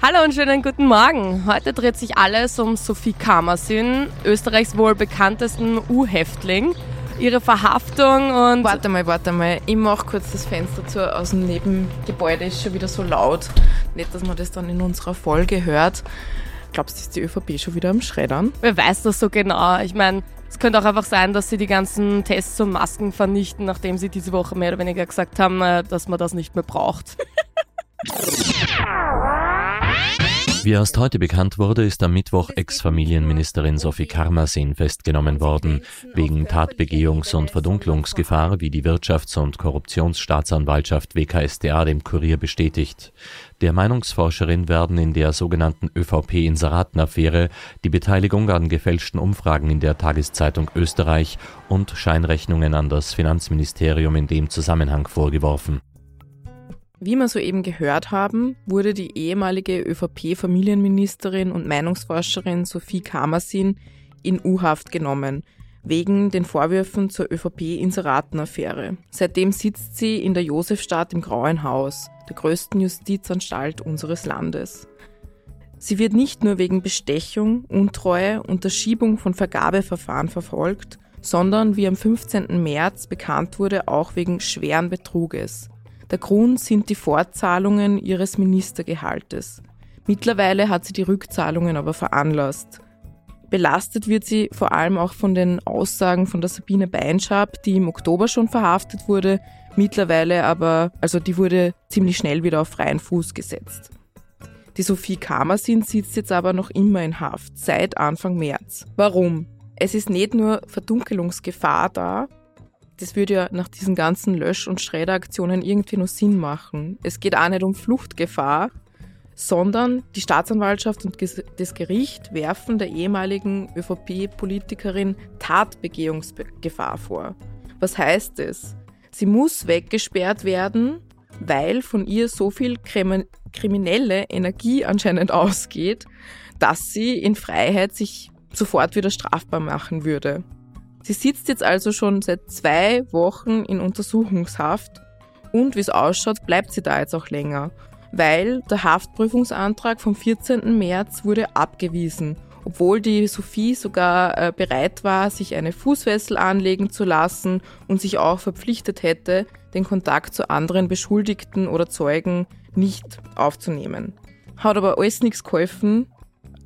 Hallo und schönen guten Morgen. Heute dreht sich alles um Sophie Kamersin, Österreichs wohl bekanntesten U-Häftling. Ihre Verhaftung und. Warte mal, warte mal. Ich mach kurz das Fenster zu. Aus dem Nebengebäude ist schon wieder so laut. Nicht, dass man das dann in unserer Folge hört. Glaubst du, ist die ÖVP schon wieder am Schreddern? Wer weiß das so genau? Ich meine, es könnte auch einfach sein, dass sie die ganzen Tests und Masken vernichten, nachdem sie diese Woche mehr oder weniger gesagt haben, äh, dass man das nicht mehr braucht. Wie erst heute bekannt wurde, ist am Mittwoch Ex-Familienministerin Sophie Karmasin festgenommen worden, wegen Tatbegehungs- und Verdunklungsgefahr, wie die Wirtschafts- und Korruptionsstaatsanwaltschaft WKStA dem Kurier bestätigt. Der Meinungsforscherin werden in der sogenannten ÖVP-Inseraten-Affäre die Beteiligung an gefälschten Umfragen in der Tageszeitung Österreich und Scheinrechnungen an das Finanzministerium in dem Zusammenhang vorgeworfen. Wie wir soeben gehört haben, wurde die ehemalige ÖVP-Familienministerin und Meinungsforscherin Sophie Kamersin in U-Haft genommen, wegen den Vorwürfen zur ÖVP-Inseratenaffäre. Seitdem sitzt sie in der Josefstadt im Grauen Haus, der größten Justizanstalt unseres Landes. Sie wird nicht nur wegen Bestechung, Untreue, Unterschiebung von Vergabeverfahren verfolgt, sondern, wie am 15. März bekannt wurde, auch wegen schweren Betruges. Der Grund sind die Fortzahlungen ihres Ministergehaltes. Mittlerweile hat sie die Rückzahlungen aber veranlasst. Belastet wird sie vor allem auch von den Aussagen von der Sabine Beinschab, die im Oktober schon verhaftet wurde, mittlerweile aber, also die wurde ziemlich schnell wieder auf freien Fuß gesetzt. Die Sophie Kamersin sitzt jetzt aber noch immer in Haft, seit Anfang März. Warum? Es ist nicht nur Verdunkelungsgefahr da, das würde ja nach diesen ganzen Lösch- und Schredderaktionen irgendwie nur Sinn machen. Es geht auch nicht um Fluchtgefahr, sondern die Staatsanwaltschaft und das Gericht werfen der ehemaligen ÖVP-Politikerin Tatbegehungsgefahr vor. Was heißt es? Sie muss weggesperrt werden, weil von ihr so viel kriminelle Energie anscheinend ausgeht, dass sie in Freiheit sich sofort wieder strafbar machen würde. Sie sitzt jetzt also schon seit zwei Wochen in Untersuchungshaft und wie es ausschaut, bleibt sie da jetzt auch länger, weil der Haftprüfungsantrag vom 14. März wurde abgewiesen, obwohl die Sophie sogar äh, bereit war, sich eine Fußfessel anlegen zu lassen und sich auch verpflichtet hätte, den Kontakt zu anderen Beschuldigten oder Zeugen nicht aufzunehmen. Hat aber alles nichts geholfen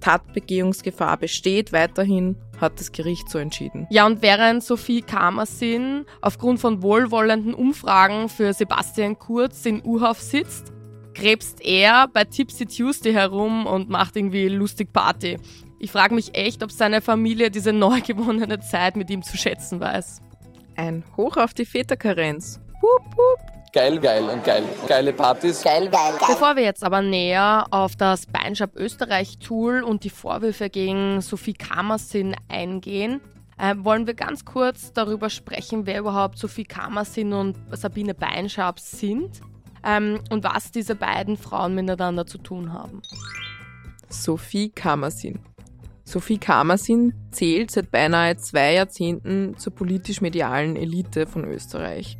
Tatbegehungsgefahr besteht weiterhin, hat das Gericht so entschieden. Ja, und während Sophie Kamersin aufgrund von wohlwollenden Umfragen für Sebastian Kurz in U-Haft sitzt, krebst er bei Tipsy Tuesday herum und macht irgendwie lustig Party. Ich frage mich echt, ob seine Familie diese neu gewonnene Zeit mit ihm zu schätzen weiß. Ein Hoch auf die Väterkarenz. Hup, hup. Geil, geil und geil. Geile Partys. Geil, geil, geil. Bevor wir jetzt aber näher auf das Beinshop Österreich Tool und die Vorwürfe gegen Sophie Kamersin eingehen, äh, wollen wir ganz kurz darüber sprechen, wer überhaupt Sophie Kamersin und Sabine Beinschab sind ähm, und was diese beiden Frauen miteinander zu tun haben. Sophie Kamersin. Sophie Kamersin zählt seit beinahe zwei Jahrzehnten zur politisch-medialen Elite von Österreich.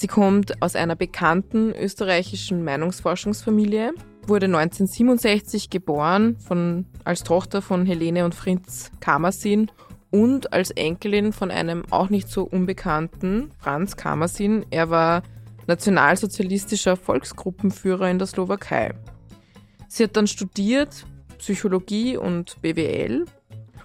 Sie kommt aus einer bekannten österreichischen Meinungsforschungsfamilie, wurde 1967 geboren von, als Tochter von Helene und Fritz Kamersin und als Enkelin von einem auch nicht so unbekannten Franz Kamersin. Er war nationalsozialistischer Volksgruppenführer in der Slowakei. Sie hat dann studiert Psychologie und BWL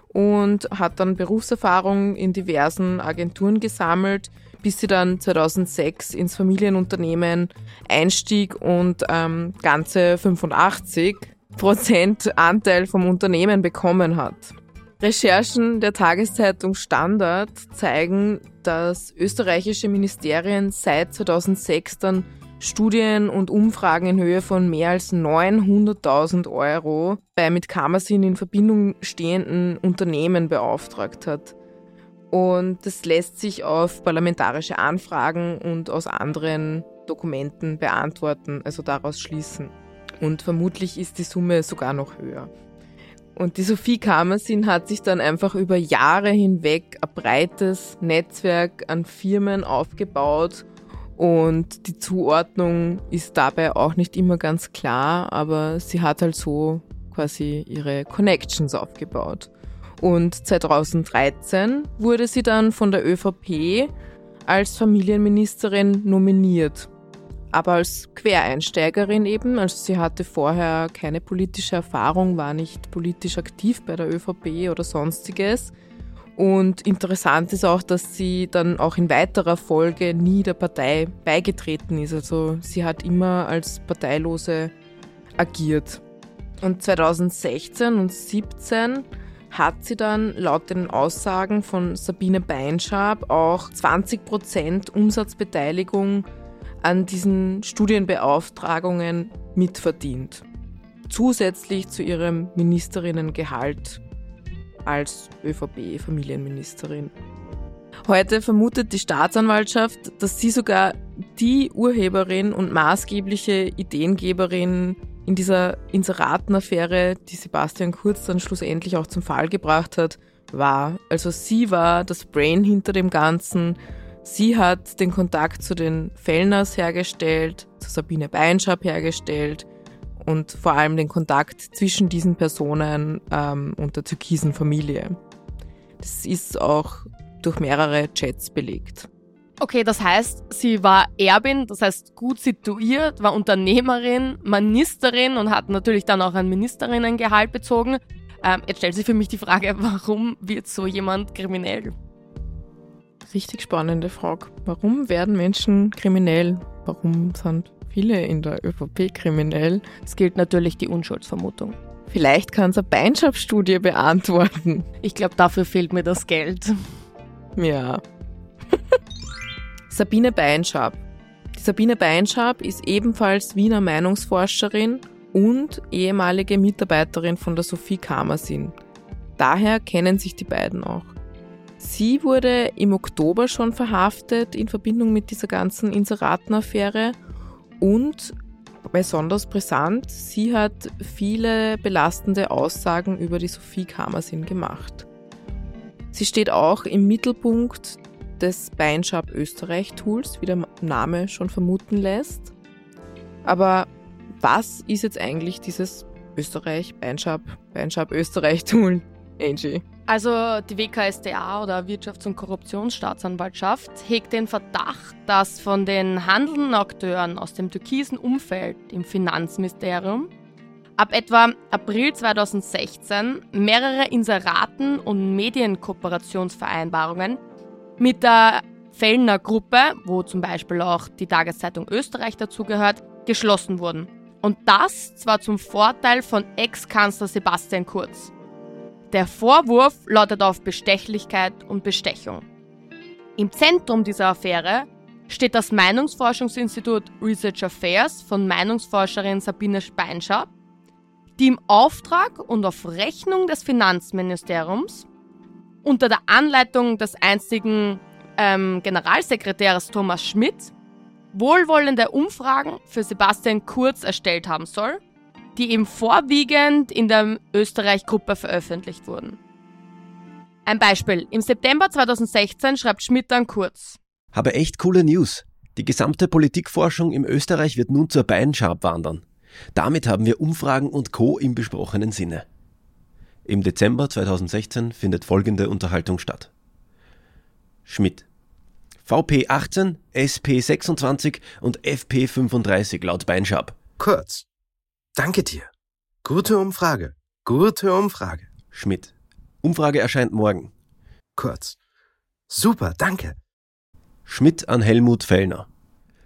und hat dann Berufserfahrung in diversen Agenturen gesammelt, bis sie dann 2006 ins Familienunternehmen einstieg und ähm, ganze 85 Prozent Anteil vom Unternehmen bekommen hat. Recherchen der Tageszeitung Standard zeigen, dass österreichische Ministerien seit 2006 dann Studien und Umfragen in Höhe von mehr als 900.000 Euro bei mit Kamersin in Verbindung stehenden Unternehmen beauftragt hat. Und das lässt sich auf parlamentarische Anfragen und aus anderen Dokumenten beantworten, also daraus schließen. Und vermutlich ist die Summe sogar noch höher. Und die Sophie Kamersin hat sich dann einfach über Jahre hinweg ein breites Netzwerk an Firmen aufgebaut Und die Zuordnung ist dabei auch nicht immer ganz klar, aber sie hat halt so quasi ihre Connections aufgebaut. Und 2013 wurde sie dann von der ÖVP als Familienministerin nominiert. Aber als Quereinsteigerin eben, also sie hatte vorher keine politische Erfahrung, war nicht politisch aktiv bei der ÖVP oder sonstiges. Und interessant ist auch, dass sie dann auch in weiterer Folge nie der Partei beigetreten ist. Also sie hat immer als Parteilose agiert. Und 2016 und 2017 hat sie dann laut den Aussagen von Sabine Beinschab auch 20% Umsatzbeteiligung an diesen Studienbeauftragungen mitverdient. Zusätzlich zu ihrem Ministerinnengehalt als ÖVP-Familienministerin. Heute vermutet die Staatsanwaltschaft, dass sie sogar die Urheberin und maßgebliche Ideengeberin in dieser Inseratenaffäre, die Sebastian Kurz dann schlussendlich auch zum Fall gebracht hat, war. Also sie war das Brain hinter dem Ganzen. Sie hat den Kontakt zu den Fellners hergestellt, zu Sabine Beinschab hergestellt und vor allem den Kontakt zwischen diesen Personen ähm, und der türkisen Familie. Das ist auch durch mehrere Chats belegt. Okay, das heißt, sie war Erbin, das heißt gut situiert, war Unternehmerin, Ministerin und hat natürlich dann auch ein Ministerinnengehalt bezogen. Ähm, jetzt stellt sich für mich die Frage, warum wird so jemand kriminell? Richtig spannende Frage. Warum werden Menschen kriminell? Warum sind viele in der ÖVP kriminell? Es gilt natürlich die Unschuldsvermutung. Vielleicht kann es eine Beinschab-Studie beantworten. Ich glaube, dafür fehlt mir das Geld. Ja. Sabine Beinschab. Die Sabine Beinschab ist ebenfalls Wiener Meinungsforscherin und ehemalige Mitarbeiterin von der Sophie Kamersin. Daher kennen sich die beiden auch. Sie wurde im Oktober schon verhaftet in Verbindung mit dieser ganzen Inseratenaffäre und besonders brisant, sie hat viele belastende Aussagen über die Sophie Kamersin gemacht. Sie steht auch im Mittelpunkt des Beinschab Österreich Tools, wie der Name schon vermuten lässt. Aber was ist jetzt eigentlich dieses Österreich Beinschab Beinschab Österreich Tool, Angie? Also die WKSDA oder Wirtschafts- und Korruptionsstaatsanwaltschaft hegt den Verdacht, dass von den handelnden Akteuren aus dem türkisen Umfeld im Finanzministerium ab etwa April 2016 mehrere Inseraten und Medienkooperationsvereinbarungen mit der Fellner Gruppe, wo zum Beispiel auch die Tageszeitung Österreich dazugehört, geschlossen wurden. Und das zwar zum Vorteil von Ex-Kanzler Sebastian Kurz. Der Vorwurf lautet auf Bestechlichkeit und Bestechung. Im Zentrum dieser Affäre steht das Meinungsforschungsinstitut Research Affairs von Meinungsforscherin Sabine Speinscher, die im Auftrag und auf Rechnung des Finanzministeriums unter der Anleitung des einstigen ähm, Generalsekretärs Thomas Schmidt wohlwollende Umfragen für Sebastian Kurz erstellt haben soll die eben vorwiegend in der Österreich-Gruppe veröffentlicht wurden. Ein Beispiel. Im September 2016 schreibt Schmidt dann kurz. Habe echt coole News. Die gesamte Politikforschung im Österreich wird nun zur Beinschab wandern. Damit haben wir Umfragen und Co. im besprochenen Sinne. Im Dezember 2016 findet folgende Unterhaltung statt. Schmidt. VP 18, SP 26 und FP 35 laut Beinschab. Kurz. Danke dir. Gute Umfrage. Gute Umfrage. Schmidt. Umfrage erscheint morgen. Kurz. Super, danke. Schmidt an Helmut Fellner.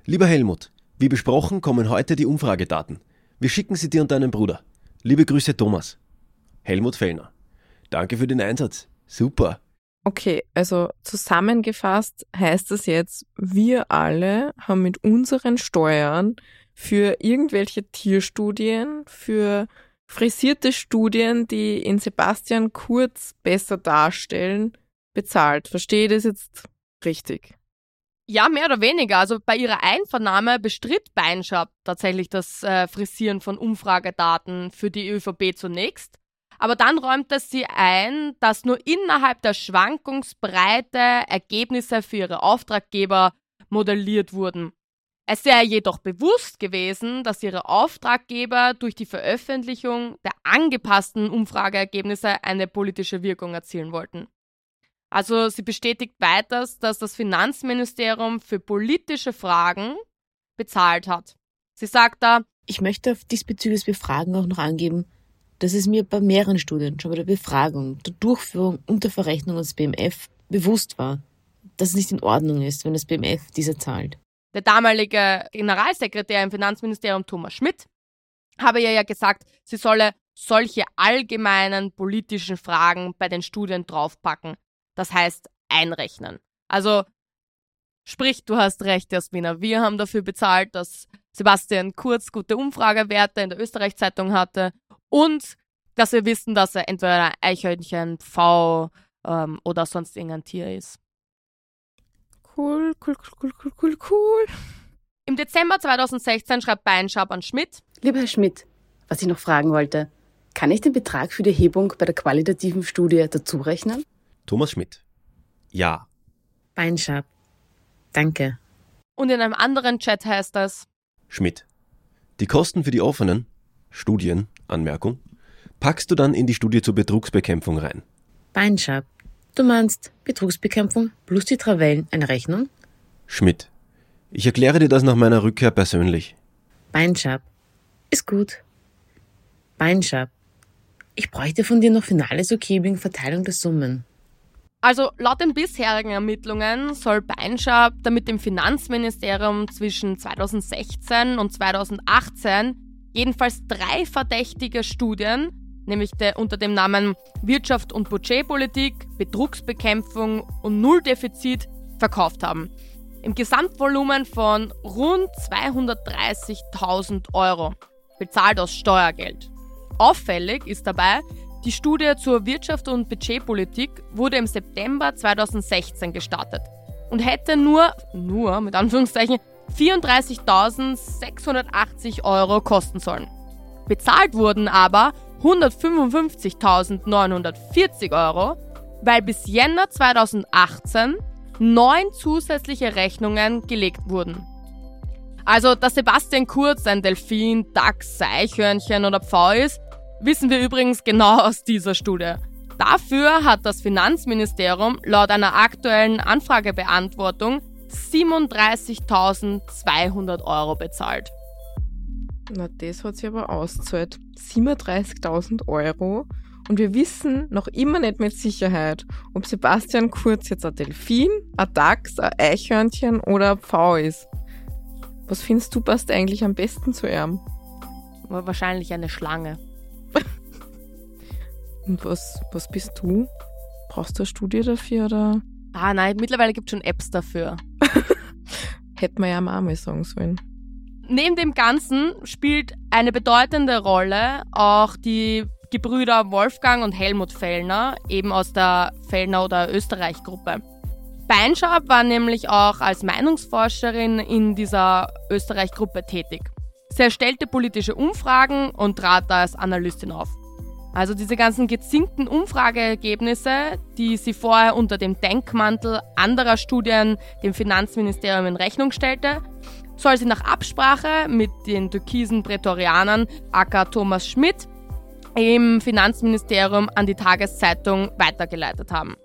Lieber Helmut, wie besprochen kommen heute die Umfragedaten. Wir schicken sie dir und deinem Bruder. Liebe Grüße Thomas. Helmut Fellner. Danke für den Einsatz. Super. Okay, also zusammengefasst heißt das jetzt, wir alle haben mit unseren Steuern für irgendwelche Tierstudien, für frisierte Studien, die in Sebastian Kurz besser darstellen, bezahlt. Verstehe das jetzt richtig? Ja, mehr oder weniger. Also bei ihrer Einvernahme bestritt Beinschab tatsächlich das äh, Frisieren von Umfragedaten für die ÖVP zunächst. Aber dann räumte sie ein, dass nur innerhalb der Schwankungsbreite Ergebnisse für ihre Auftraggeber modelliert wurden. Es sei jedoch bewusst gewesen, dass ihre Auftraggeber durch die Veröffentlichung der angepassten Umfrageergebnisse eine politische Wirkung erzielen wollten. Also sie bestätigt weiters, dass das Finanzministerium für politische Fragen bezahlt hat. Sie sagt da, ich möchte auf diesbezüglich Befragen auch noch angeben, dass es mir bei mehreren Studien schon bei der Befragung, der Durchführung und der Verrechnung des BMF bewusst war, dass es nicht in Ordnung ist, wenn das BMF diese zahlt. Der damalige Generalsekretär im Finanzministerium Thomas Schmidt habe ihr ja gesagt, sie solle solche allgemeinen politischen Fragen bei den Studien draufpacken. Das heißt einrechnen. Also sprich, du hast recht, Jasmina. Wir haben dafür bezahlt, dass Sebastian Kurz gute Umfragewerte in der Österreich-Zeitung hatte und dass wir wissen, dass er entweder ein Eichhörnchen, V ähm, oder sonst irgendein Tier ist. Cool, cool, cool, cool, cool, cool. Im Dezember 2016 schreibt Beinschab an Schmidt. Lieber Herr Schmidt, was ich noch fragen wollte, kann ich den Betrag für die Erhebung bei der qualitativen Studie dazu rechnen? Thomas Schmidt. Ja. Beinschab. Danke. Und in einem anderen Chat heißt es Schmidt. Die Kosten für die offenen Studien, Anmerkung, packst du dann in die Studie zur Betrugsbekämpfung rein. Beinschab. Du meinst Betrugsbekämpfung plus die Travellen eine Rechnung? Schmidt. Ich erkläre dir das nach meiner Rückkehr persönlich. Beinschab. Ist gut. Beinschab. Ich bräuchte von dir noch finales Okay wegen Verteilung der Summen. Also laut den bisherigen Ermittlungen soll Beinschab damit dem Finanzministerium zwischen 2016 und 2018 jedenfalls drei verdächtige Studien, nämlich der, unter dem Namen Wirtschaft und Budgetpolitik, Betrugsbekämpfung und Nulldefizit verkauft haben. Im Gesamtvolumen von rund 230.000 Euro, bezahlt aus Steuergeld. Auffällig ist dabei, die Studie zur Wirtschaft und Budgetpolitik wurde im September 2016 gestartet und hätte nur, nur mit Anführungszeichen, 34.680 Euro kosten sollen. Bezahlt wurden aber 155.940 Euro, weil bis Jänner 2018 neun zusätzliche Rechnungen gelegt wurden. Also, dass Sebastian Kurz ein Delfin, Dachs, Eichhörnchen oder Pfau ist, wissen wir übrigens genau aus dieser Studie. Dafür hat das Finanzministerium laut einer aktuellen Anfragebeantwortung 37.200 Euro bezahlt. Na, das hat sich aber ausgezahlt. 37.000 Euro. Und wir wissen noch immer nicht mit Sicherheit, ob Sebastian Kurz jetzt ein Delfin, ein Dachs, ein Eichhörnchen oder ein Pfau ist. Was findest du passt eigentlich am besten zu ihm? Wahrscheinlich eine Schlange. Und was, was bist du? Brauchst du eine Studie dafür oder? Ah nein, mittlerweile gibt es schon Apps dafür. Hätte man ja am Arme sagen sollen. Neben dem Ganzen spielt eine bedeutende Rolle auch die Gebrüder Wolfgang und Helmut Fellner, eben aus der Fellner oder Österreich-Gruppe. Beinschab war nämlich auch als Meinungsforscherin in dieser Österreich-Gruppe tätig. Sie erstellte politische Umfragen und trat als Analystin auf. Also diese ganzen gezinkten Umfrageergebnisse, die sie vorher unter dem Denkmantel anderer Studien dem Finanzministerium in Rechnung stellte, soll sie nach Absprache mit den türkisen Prätorianern aka Thomas Schmidt im Finanzministerium an die Tageszeitung weitergeleitet haben.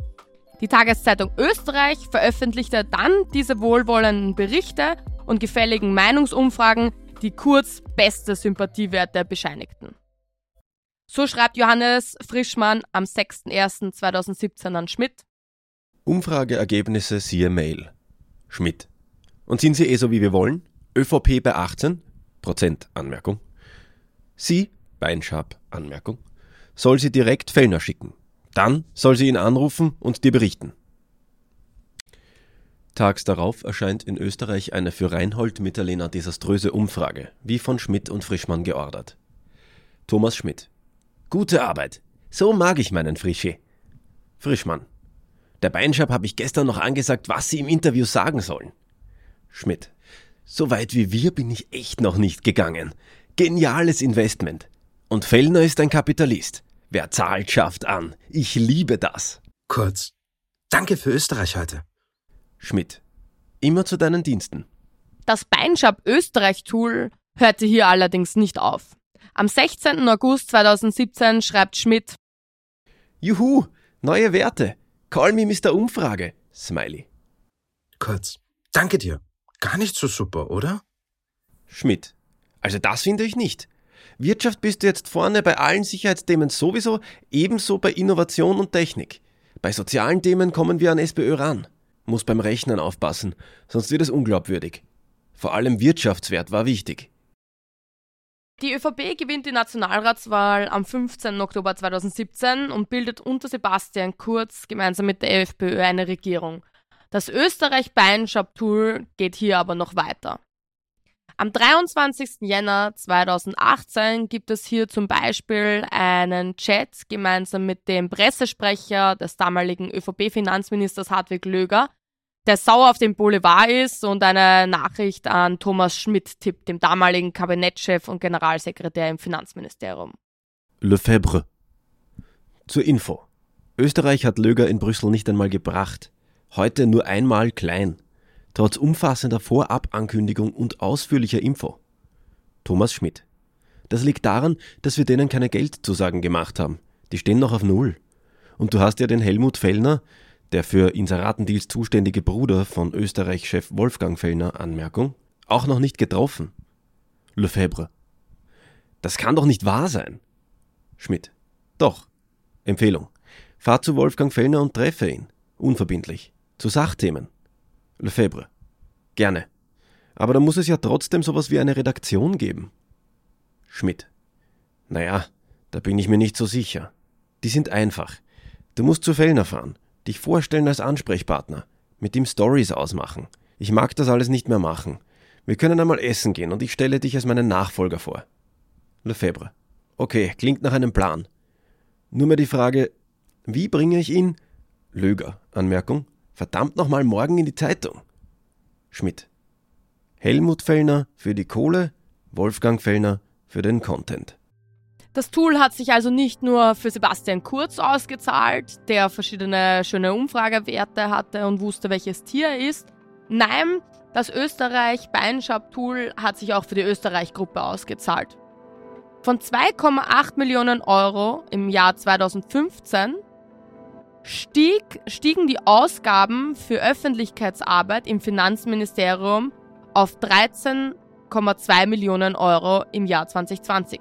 Die Tageszeitung Österreich veröffentlichte dann diese wohlwollenden Berichte und gefälligen Meinungsumfragen, die Kurz beste Sympathiewerte bescheinigten. So schreibt Johannes Frischmann am 6.01.2017 an Schmidt. Umfrageergebnisse siehe Mail. Schmidt. Und sind Sie eh so, wie wir wollen? ÖVP bei 18? Prozent Anmerkung. Sie, Beinschab, Anmerkung, soll sie direkt Fellner schicken. Dann soll sie ihn anrufen und dir berichten. Tags darauf erscheint in Österreich eine für Reinhold Mitterlehner desaströse Umfrage, wie von Schmidt und Frischmann geordert. Thomas Schmidt. Gute Arbeit. So mag ich meinen Frische. Frischmann. Der Beinschab habe ich gestern noch angesagt, was Sie im Interview sagen sollen. Schmidt. So weit wie wir bin ich echt noch nicht gegangen. Geniales Investment. Und Fellner ist ein Kapitalist. Wer zahlt, schafft an. Ich liebe das. Kurz. Danke für Österreich heute. Schmidt. Immer zu deinen Diensten. Das Beinschab Österreich-Tool hörte hier allerdings nicht auf. Am 16. August 2017 schreibt Schmidt Juhu, neue Werte. Call me Mr. Umfrage. Smiley. Kurz. Danke dir. Gar nicht so super, oder? Schmidt. Also das finde ich nicht. Wirtschaft bist du jetzt vorne bei allen Sicherheitsthemen sowieso, ebenso bei Innovation und Technik. Bei sozialen Themen kommen wir an SPÖ ran. Muss beim Rechnen aufpassen, sonst wird es unglaubwürdig. Vor allem Wirtschaftswert war wichtig. Die ÖVP gewinnt die Nationalratswahl am 15. Oktober 2017 und bildet unter Sebastian Kurz gemeinsam mit der FPÖ eine Regierung. Das Österreich-Beinschab-Tool geht hier aber noch weiter. Am 23. Jänner 2018 gibt es hier zum Beispiel einen Chat gemeinsam mit dem Pressesprecher des damaligen ÖVP-Finanzministers Hartwig Löger, der sauer auf dem Boulevard ist und eine Nachricht an Thomas Schmidt tippt, dem damaligen Kabinettschef und Generalsekretär im Finanzministerium. Lefebvre. Zur Info. Österreich hat Löger in Brüssel nicht einmal gebracht. Heute nur einmal klein trotz umfassender Vorabankündigung und ausführlicher Info. Thomas Schmidt. Das liegt daran, dass wir denen keine Geldzusagen gemacht haben. Die stehen noch auf Null. Und du hast ja den Helmut Fellner, der für Inseratendeals zuständige Bruder von Österreich-Chef Wolfgang Fellner, Anmerkung, auch noch nicht getroffen. Lefebvre. Das kann doch nicht wahr sein. Schmidt. Doch. Empfehlung. Fahr zu Wolfgang Fellner und treffe ihn. Unverbindlich. Zu Sachthemen. Lefebvre. Gerne. Aber da muss es ja trotzdem sowas wie eine Redaktion geben. Schmidt. Naja, da bin ich mir nicht so sicher. Die sind einfach. Du musst zu Fellner fahren, dich vorstellen als Ansprechpartner, mit ihm Stories ausmachen. Ich mag das alles nicht mehr machen. Wir können einmal essen gehen und ich stelle dich als meinen Nachfolger vor. Lefebvre. Okay, klingt nach einem Plan. Nur mehr die Frage, wie bringe ich ihn? Löger. Anmerkung. Verdammt nochmal morgen in die Zeitung. Schmidt. Helmut Fellner für die Kohle, Wolfgang Fellner für den Content. Das Tool hat sich also nicht nur für Sebastian Kurz ausgezahlt, der verschiedene schöne Umfragewerte hatte und wusste, welches Tier er ist. Nein, das Österreich Beinschab Tool hat sich auch für die Österreich-Gruppe ausgezahlt. Von 2,8 Millionen Euro im Jahr 2015 stieg, stiegen die Ausgaben für Öffentlichkeitsarbeit im Finanzministerium auf 13,2 Millionen Euro im Jahr 2020.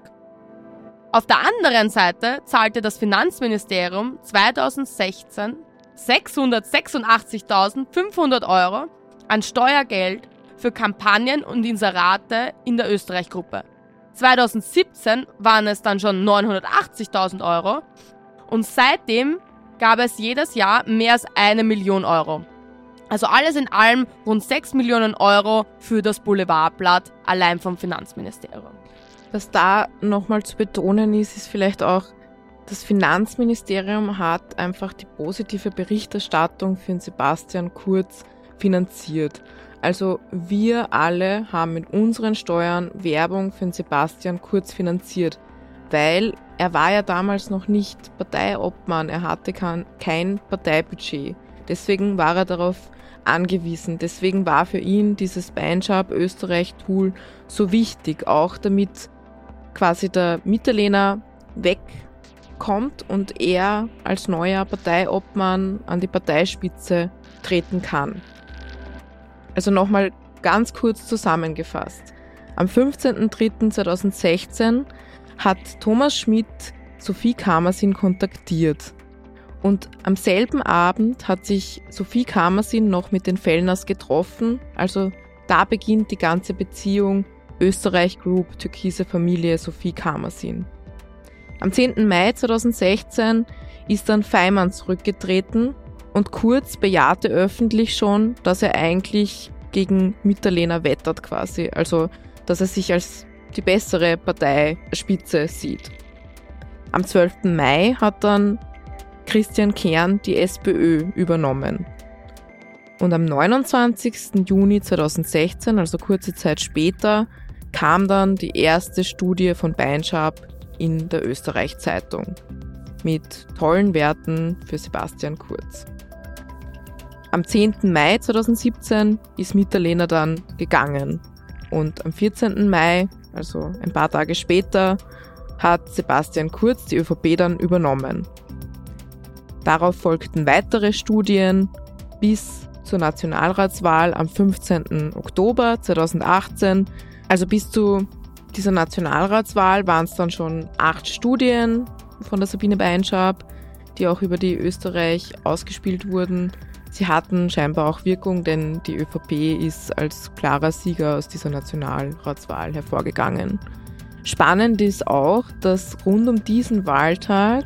Auf der anderen Seite zahlte das Finanzministerium 2016 686.500 Euro an Steuergeld für Kampagnen und Inserate in der Österreich-Gruppe. 2017 waren es dann schon 980.000 Euro und seitdem gab es jedes Jahr mehr als eine Million Euro. Also alles in allem rund 6 Millionen Euro für das Boulevardblatt allein vom Finanzministerium. Was da nochmal zu betonen ist, ist vielleicht auch, das Finanzministerium hat einfach die positive Berichterstattung für Sebastian Kurz finanziert. Also wir alle haben mit unseren Steuern Werbung für Sebastian Kurz finanziert, weil er war ja damals noch nicht Parteiobmann, er hatte kein Parteibudget. Deswegen war er darauf angewiesen. Deswegen war für ihn dieses Beinschab Österreich Tool so wichtig, auch damit quasi der Mitterlehner wegkommt und er als neuer Parteiobmann an die Parteispitze treten kann. Also nochmal ganz kurz zusammengefasst. Am 15.03.2016 hat Thomas Schmidt Sophie Kamersin kontaktiert. Und am selben Abend hat sich Sophie Kamersin noch mit den Fellners getroffen. Also da beginnt die ganze Beziehung Österreich Group, türkise Familie Sophie Kamersin. Am 10. Mai 2016 ist dann Feimann zurückgetreten und Kurz bejahte öffentlich schon, dass er eigentlich gegen Mitterlehner wettert quasi. Also, dass er sich als die bessere Parteispitze sieht. Am 12. Mai hat dann Christian Kern die SPÖ übernommen. Und am 29. Juni 2016, also kurze Zeit später, kam dann die erste Studie von Beinschab in der Österreich-Zeitung mit tollen Werten für Sebastian Kurz. Am 10. Mai 2017 ist Mitterlehner dann gegangen. Und am 14. Mai, also ein paar Tage später, hat Sebastian Kurz die ÖVP dann übernommen. Darauf folgten weitere Studien bis zur Nationalratswahl am 15. Oktober 2018. Also bis zu dieser Nationalratswahl waren es dann schon acht Studien von der Sabine Beinschab, die auch über die Österreich ausgespielt wurden. Sie hatten scheinbar auch Wirkung, denn die ÖVP ist als klarer Sieger aus dieser Nationalratswahl hervorgegangen. Spannend ist auch, dass rund um diesen Wahltag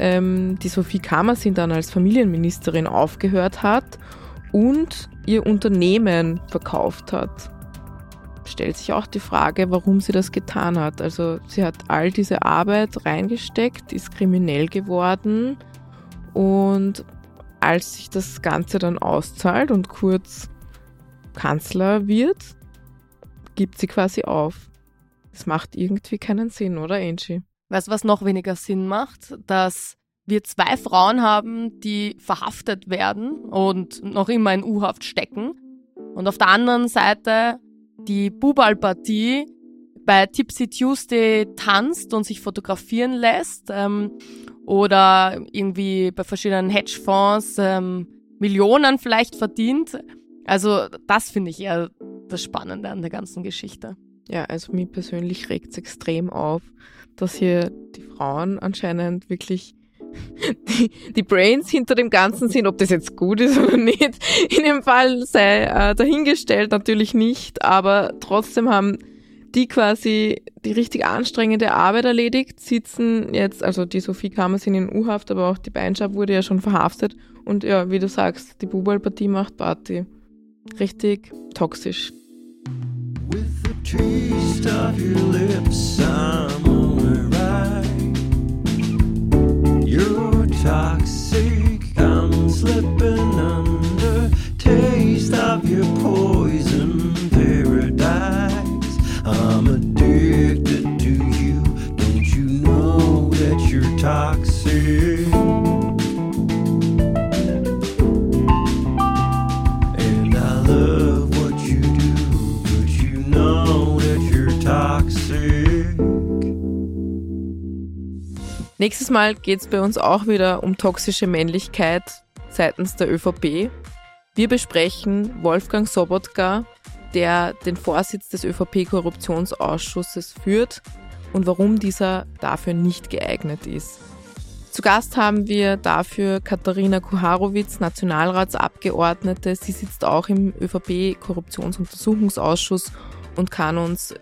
ähm, die Sophie Kammersin dann als Familienministerin aufgehört hat und ihr Unternehmen verkauft hat. Stellt sich auch die Frage, warum sie das getan hat. Also sie hat all diese Arbeit reingesteckt, ist kriminell geworden und als sich das Ganze dann auszahlt und Kurz Kanzler wird, gibt sie quasi auf. Das macht irgendwie keinen Sinn, oder Angie? Weißt du, was noch weniger Sinn macht? Dass wir zwei Frauen haben, die verhaftet werden und noch immer in U-Haft stecken. Und auf der anderen Seite die Bubal-Partie bei Tipsy Tuesday tanzt und sich fotografieren lässt ähm, oder irgendwie bei verschiedenen Hedgefonds ähm, Millionen vielleicht verdient. Also das finde ich eher das Spannende an der ganzen Geschichte. Ja, also mir persönlich regt es extrem auf, dass hier die Frauen anscheinend wirklich die, die Brains hinter dem Ganzen sind. Ob das jetzt gut ist oder nicht, in dem Fall sei äh, dahingestellt, natürlich nicht, aber trotzdem haben die quasi die richtig anstrengende Arbeit erledigt, sitzen jetzt, also die Sophie Kammer sind in U-Haft, aber auch die Beinschab wurde ja schon verhaftet und ja, wie du sagst, die Bubal-Partie macht Party. Richtig toxisch. With the taste of your lips, I'm toxic, I'm slipping under. Taste of your poison Nächstes Mal geht es bei uns auch wieder um toxische Männlichkeit seitens der ÖVP. Wir besprechen Wolfgang Sobotka, der den Vorsitz des ÖVP-Korruptionsausschusses führt und warum dieser dafür nicht geeignet ist. Zu Gast haben wir dafür Katharina Kuharowitz, Nationalratsabgeordnete. Sie sitzt auch im ÖVP-Korruptionsuntersuchungsausschuss und kann uns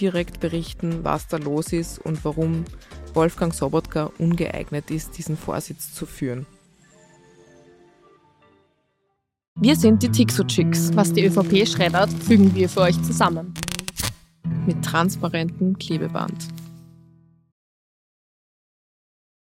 direkt berichten, was da los ist und warum Wolfgang Sobotka ungeeignet ist, diesen Vorsitz zu führen. Wir sind die Tixo-Chicks. Was die ÖVP schreddert, fügen wir für euch zusammen. Mit transparentem Klebeband.